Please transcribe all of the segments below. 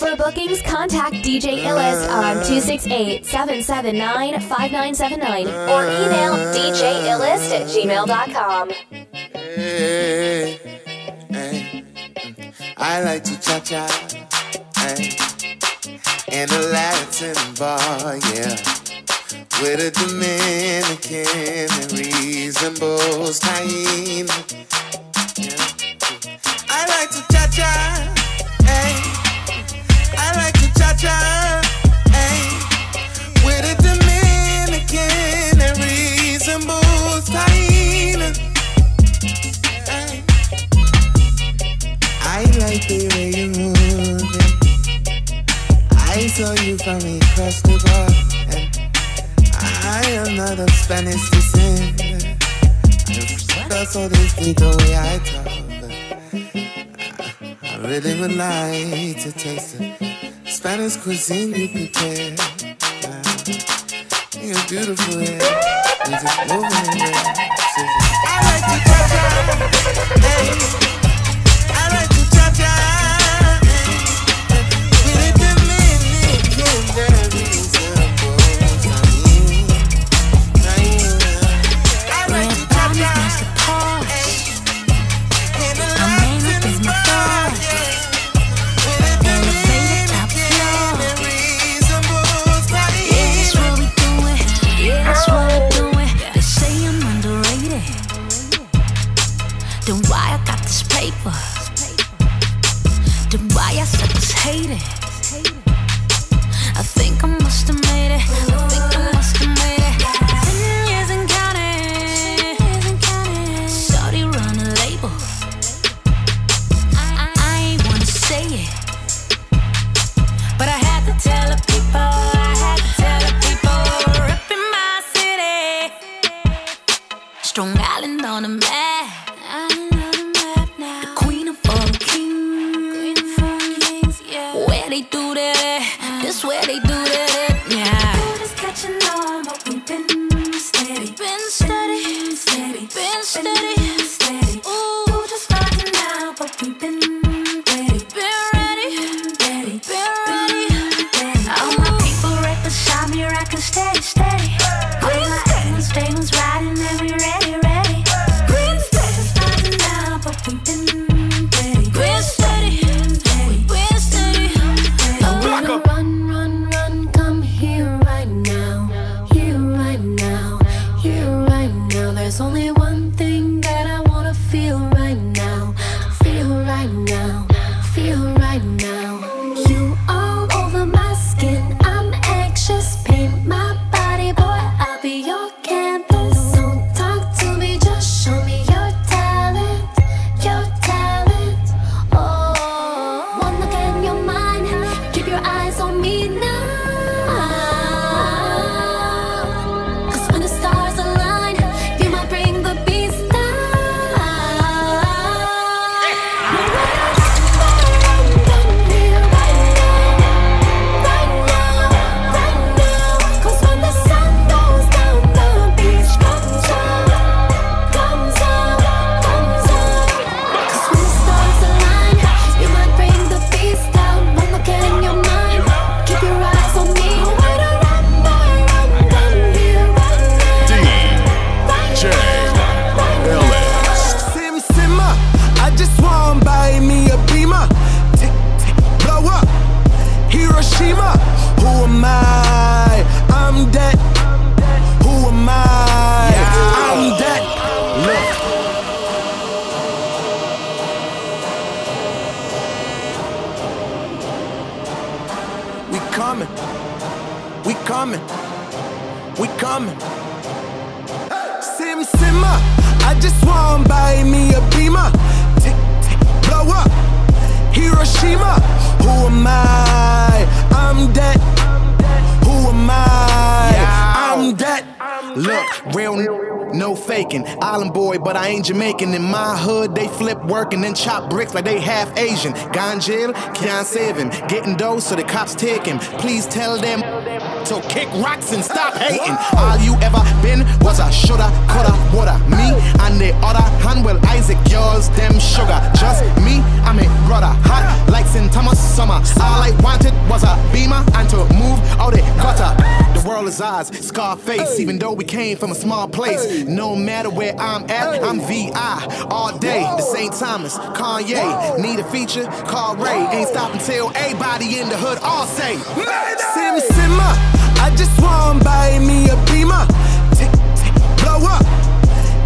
For bookings, contact DJ Illest on 268-779-5979 or email djillest at gmail.com. Hey, hey. I like to cha-cha in a Latin bar, yeah. With a Dominican and resembles Taina. Yeah. I like to cha-cha Dominican and. I like the way you move it. I saw you from across the bar. And I am not of Spanish descent. That's all this the way I talk. I really would like to taste it. Spanish cuisine you prepare. Wow. You're beautiful, yeah. You just moving, in yeah. I like you, cha-cha. Hey. Then why I got this paper? Then why I said this hating? I think I must have made it. coming, we coming. Sim simma, I just want buy me a beamer. Tick tick, blow up, Hiroshima. Who am I? I'm dead. Who am I? I'm dead. Look, real no faking. Island boy, but I ain't Jamaican. In my hood, they flip work and then chop bricks like they half Asian. Gone jail, can't save him. Getting dough so the cops take him. Please tell them to kick rocks and stop hating. All you ever been was a shoulda, coulda, woulda. Me and the other hand, well, Isaac, yours, them sugar. Just me, I'm a brother. Hot like St. Thomas summer. All I wanted was a beamer and to move out the gutter. The world is ours, Scarface, even though we came from a small place. No matter where I'm at, I'm VI all day. The St. Thomas, Kanye, need a feature, call Ray. Ain't stopping till everybody in the hood all say, Sim Simma, I just want buy me a beamer. Blow up.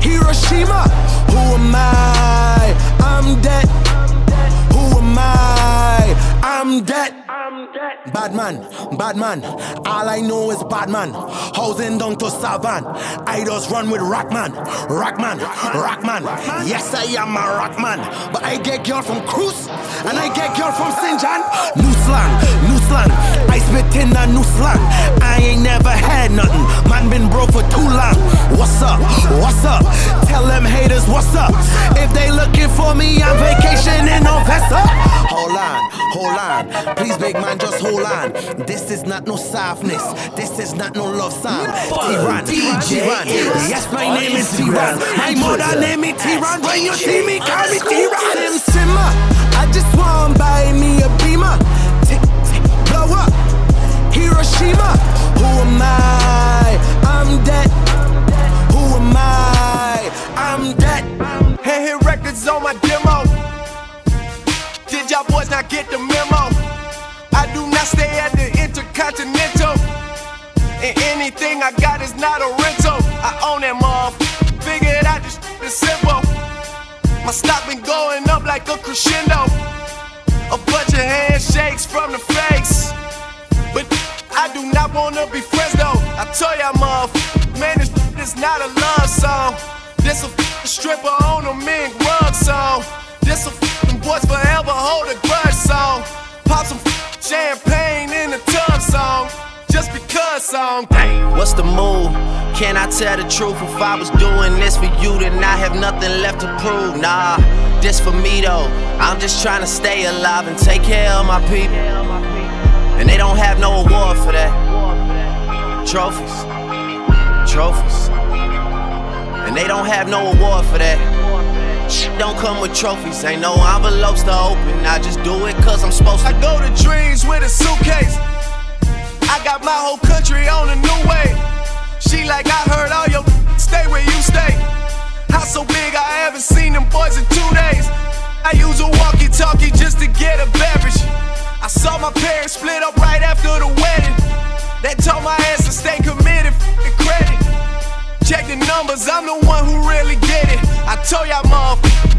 Hiroshima, who am I? I'm dead. Who am I? I'm dead. Bad man, bad man. All I know is bad man. Housing down to Savan. I just run with Rockman, Rockman, Rockman. Yes, I am a Rockman. But I get girl from Cruz and I get girl from St. John. New slang, new slang. I spit in a new slang. What's up? What's up? Tell them haters what's up. If they looking for me, I'm vacationing on Vesta. Hold on, hold on. Please, big man, just hold on. This is not no softness. This is not no love song. T-Ron, T-Ron. Yes, my name is T-Ron. My mother name me T-Ron. When you see me, call me T-Ron. Sim Simma. I just want buy me a beamer. Tick, tick, blow up. Hiroshima. Who am I? I'm dead. I? I'm dead. Hey, hit records on my demo. Did y'all boys not get the memo? I do not stay at the Intercontinental. And anything I got is not a rental. I own that mom. Figured out this is simple. My stock been going up like a crescendo. A bunch of handshakes from the face. But I do not wanna be not a love song. This a f- stripper on a mink rug song. This a f- boys forever hold a grudge song. Pop some champagne in the tub song. Just because song. What's the move? Can I tell the truth? If I was doing this for you, then I have nothing left to prove. Nah, this for me though. I'm just trying to stay alive and take care of my people. And they don't have no award for that. Trophies, trophies. And they don't have no award for that. Don't come with trophies, ain't no envelopes to open. I just do it cause I'm supposed to. I go to dreams with a suitcase. I got my whole country on a new way. She like, I heard all your stay where you stay. House so big, I haven't seen them boys in two days. I use a walkie talkie just to get a beverage. I saw my parents split up right after the wedding. They told my ass to stay committed, f credit. Check the numbers, I'm the one who really get it. I told y'all, mom,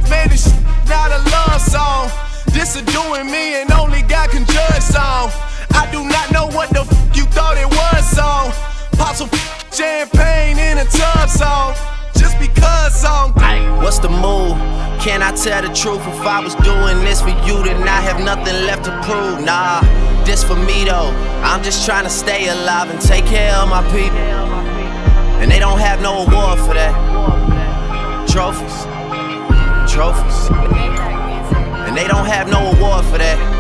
man, this not a love song. This a doing me and only God can judge song. I do not know what the f you thought it was song. Pop some champagne in a tub song. Just because song. What's the move? Can I tell the truth? If I was doing this for you, then I have nothing left to prove. Nah, this for me though. I'm just trying to stay alive and take care of my people. And they don't have no award for that. Trophies, trophies. And they don't have no award for that.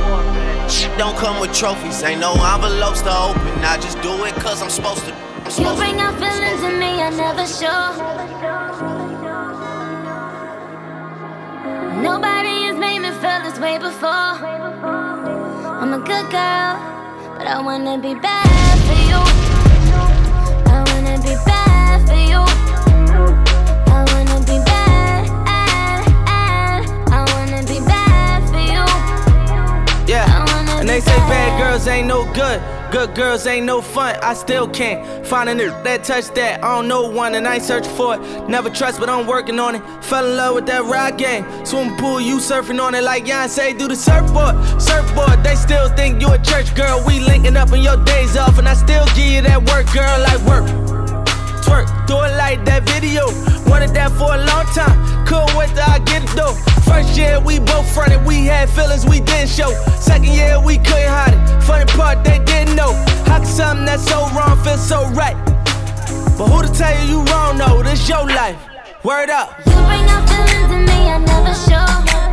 Don't come with trophies, ain't no envelopes to open. I just do it cause I'm supposed to. I'm You bring out feelings in me I never show. Nobody has made me feel this way before. I'm a good girl, but I wanna be bad for you. Ain't no good. Good girls ain't no fun. I still can't find a nigga that touch that. I don't know one and I ain't searching for it. Never trust, but I'm working on it. Fell in love with that ride game. Swimming pool, you surfing on it like Beyonce do the surfboard. Surfboard, they still think you a church girl. We linking up on your days off, and I still give you that work, girl, like work twerk, do it like that video. Wanted that for a long time, couldn't wait till I get it though. First year we both fronted, we had feelings we didn't show. Second year we couldn't hide it. Funny part they didn't know. How can something that's so wrong feel so right? But who to tell you you wrong, though? This your life. Word up. You bring out feelings in me I never show.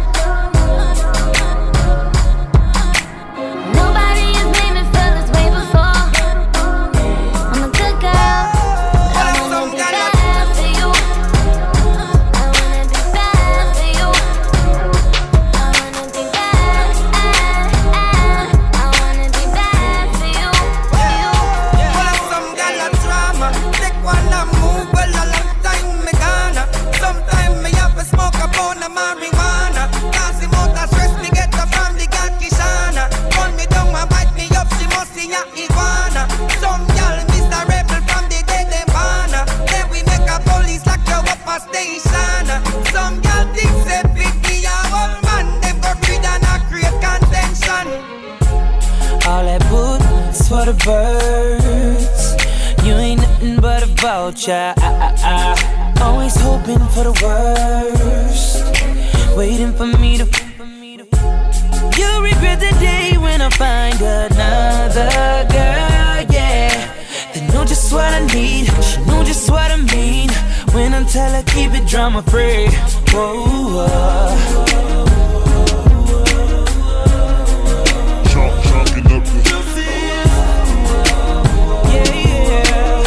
It drama free. Whoa, Chalk, chalking up the. Yeah, yeah.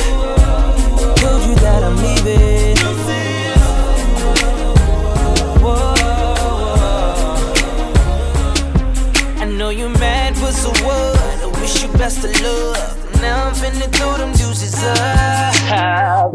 Told you that I'm leaving. whoa. I know you're mad, but so what? I wish you best of luck. Now I'm finna throw them deuces up.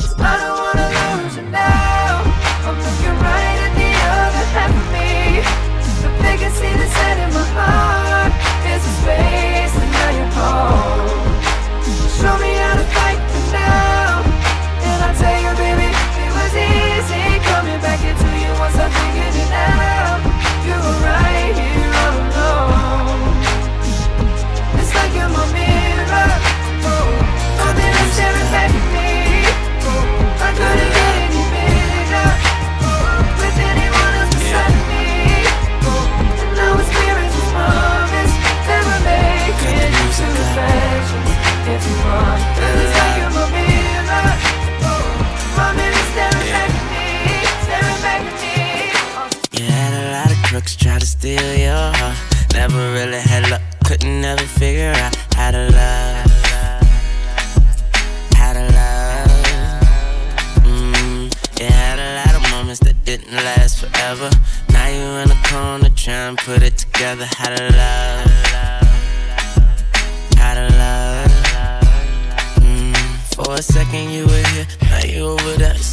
a space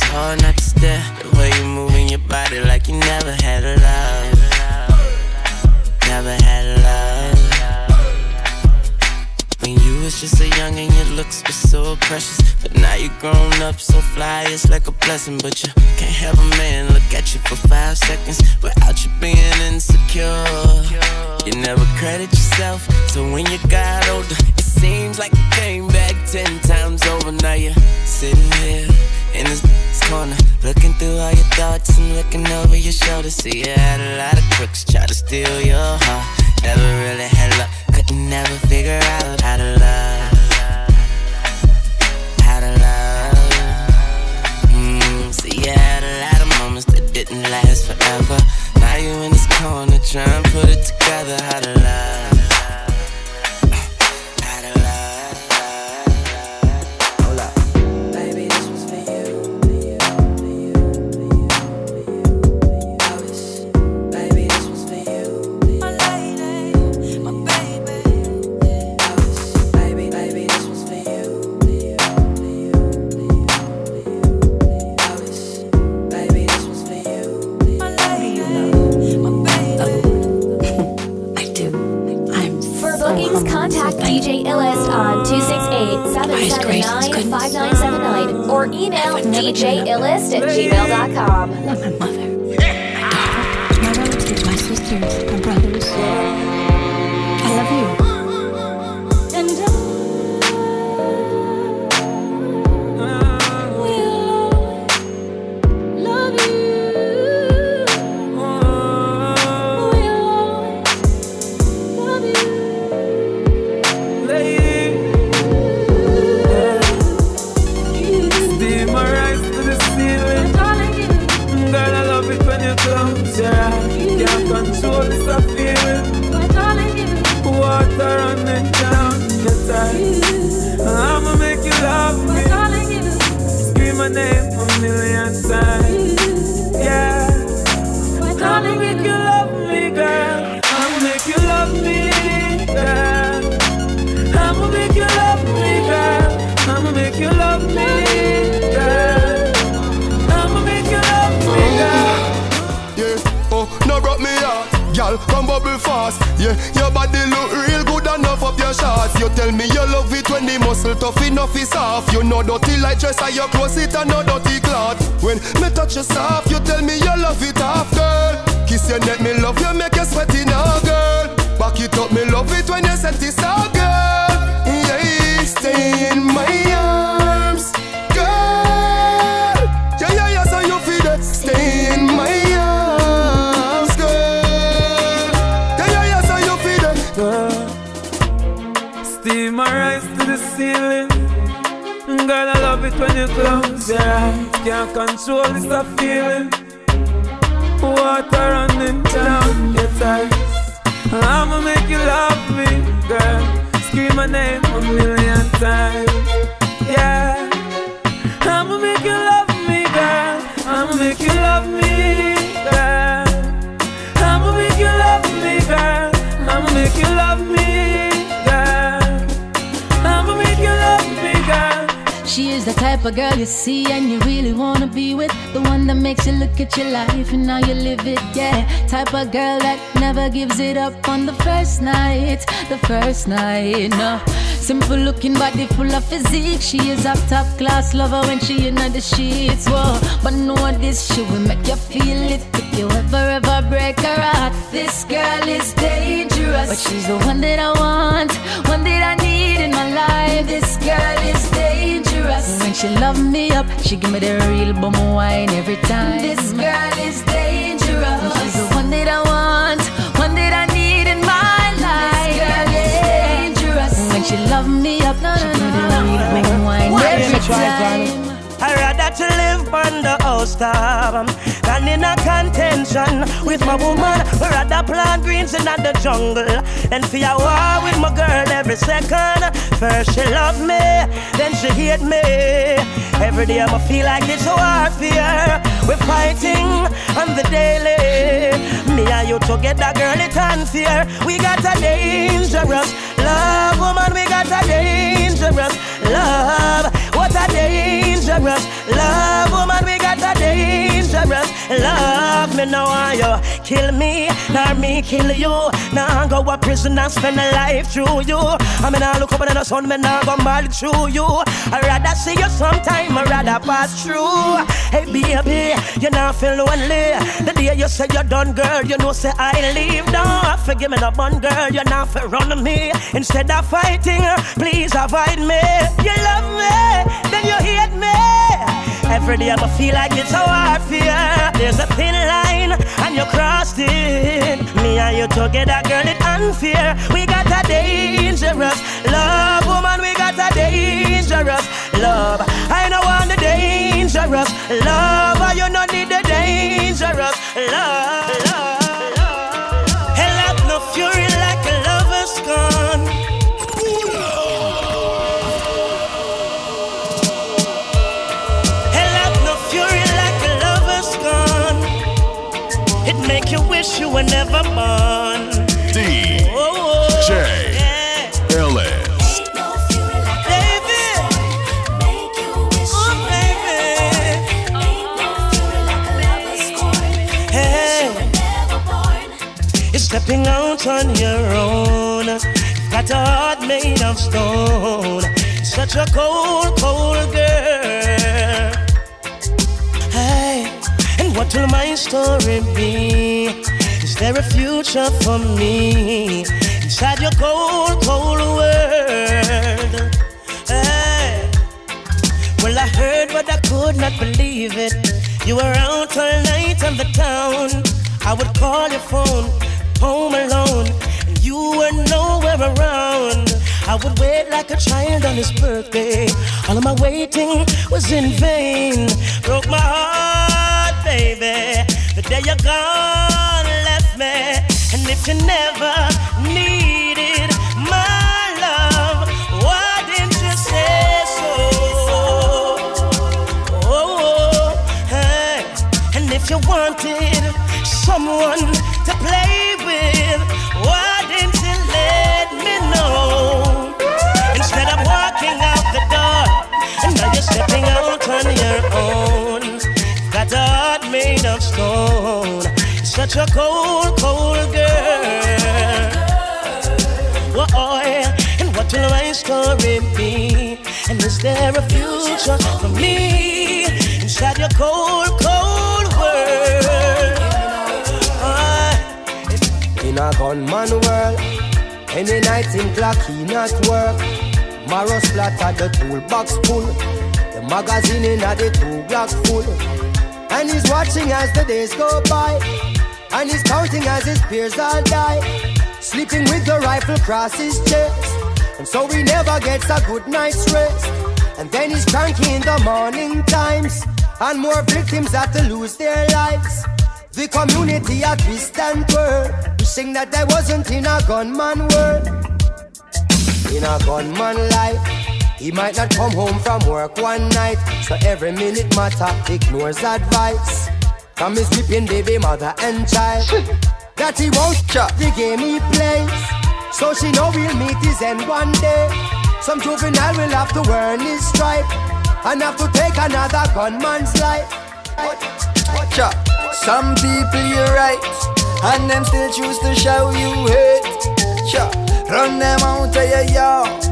hard not to stare. The way you moving your body like you never had a love. Never had a love. When you was just a young and your looks were so precious. But now you grown up so fly, it's like a blessing. But you can't have a man look at you for five seconds without you being insecure. You never credit yourself, so when you got older, it seems like you came back ten times over. Now you're sitting here in this corner, looking through all your thoughts and looking over your shoulder. See, you had a lot of crooks try to steal your heart. Never really had luck, couldn't never figure out how to love. How to love. Mm, see, you had a lot of moments that didn't last forever. Now you in this corner trying to put it together. How to love. Come bubble fast. Yeah, your body look real good enough up your shots. You tell me you love it when the muscle tough enough is off. You know dirty like dress and your clothes it and no dirty cloth. When me touch you soft, you tell me you love it off, girl. Kiss your neck, me love you, make you sweaty now, girl. Back it up, me love it when you set it out, girl. Yeah, stay in my arms, my rise to the ceiling. Girl, I love it when you close your eyes. Can't control this feeling. Water running down your thighs. I'ma make you love me, girl. Scream my name a million times. Yeah. I'ma make you love me, girl. I'ma make you love me, is the type of girl you see and you really wanna be with. The one that makes you look at your life and now you live it, yeah. Type of girl that never gives it up on the first night, the first night, no. Simple looking body full of physique. She is a top class lover when she in the sheets, whoa. But know this, she will make you feel it if you ever, ever break her heart. This girl is dangerous, but she's the one that I she love me up, she give me the real bum wine every time. This girl is dangerous. She's the one that I want, one that I need in my life. This girl is dangerous. When she love me up, she give me the real bum wine every time. I'd rather to live on the house top than and in a contention with my woman. Rather plant greens in the jungle and a war with my girl every second. First she love me, then she hate me. Every day I'ma feel like it's warfare. We're fighting on the daily. Me and you together, girl, it's unfair. We got a dangerous love, woman. We got a dangerous love. You kill me, nor me kill you. Now I go a prison and spend a life through you. I mean, I look up in the sun, me now go mad through you. I rather see you sometime, I rather pass through. Hey baby, you not feel lonely. The day you say you're done, girl, you know say I leave. Don't forgive me, no bun, girl. You're not for run me. Instead of fighting, please avoid me. You love me, then you hate me. Every day I feel like it's a warfare. There's a thin line, and you crossed it. Me and you together, girl, it's unfair. We got a dangerous love, woman. We got a dangerous love. I don't want the dangerous love. You don't need the dangerous love. You were never born. Ellis. Baby. Oh, baby. Hey. You're stepping out on your own. Got a heart made of stone. Such a cold, cold girl. Hey, and what will my story be? There a future for me inside your cold, cold world? Hey, well, I heard, but I could not believe it. You were out all night on the town. I would call your phone, home alone, and you were nowhere around. I would wait like a child on his birthday. All of my waiting was in vain. Broke my heart, baby. The day you're gone, And if you never needed my love, why didn't you say so? Oh. And if you wanted someone to play with, why didn't you let me know? Instead of walking out the door, and now you're stepping out on your own. Got a heart made of stone. Such a cold, cold girl. Whoa, and what will my story be? And is there a future for me inside your cold, cold world? In a gunman world, any night in clock he not work. Marrow splatter the toolbox full, the magazine in a the two block full. And he's watching as the days go by, and he's counting as his peers all die. Sleeping with the rifle across his chest, and so he never gets a good night's rest. And then he's cranky in the morning times, and more victims have to lose their lives. The community at twist and twirl, wishing that I wasn't in a gunman world. In a gunman life, he might not come home from work one night, so every minute matter ignores advice from his weeping baby mother and child. That he won't chop the game he plays, so she know we'll meet his end one day. Some juvenile will have to earn his stripe and have to take another gunman's life. Cha. Some people you're right, and them still choose to show you hate. Cha. Run them out of your yard.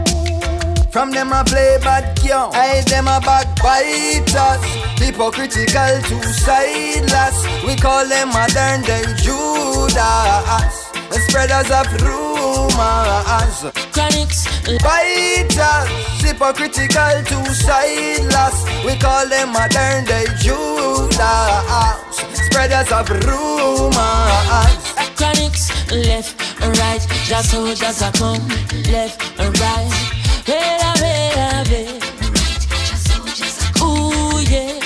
From them I play bad game, I them a backbiters. Hypocritical, two-sideless. We call them modern day Judas. The spreaders of rumors. Chronixx. Biters. Hypocritical, two-sideless. We call them modern day Judas. Spreaders of rumors. Chronixx. Left and right. Just so just a come. Left and right. Wait a wait a wait. Ooh yeah.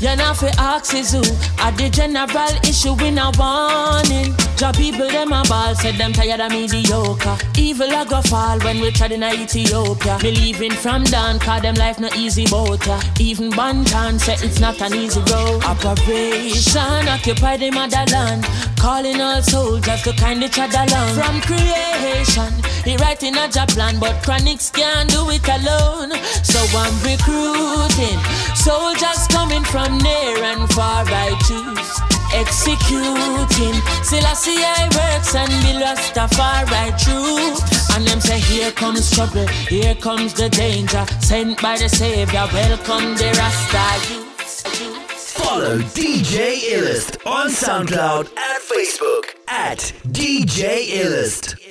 You know fi ask is who? At the general issue in a warning. Job people them a ball Said them tired of mediocre. Evil a go fall when we tried in Ethiopia. Believing from down Cause them life no easy boat ya. Even Banton said it's not an easy road. Operation occupy the motherland. Calling all soldiers to kind each other along. From creation He writing a job plan But Chronixx can't do it alone. So I'm recruiting Soldiers coming from near and far I choose executing. Selassie I works and be lost a far right true. And them say, Here comes trouble, here comes the danger. Sent by the Savior, welcome the Rasta. Follow DJ Illest on SoundCloud and Facebook at DJ Illest.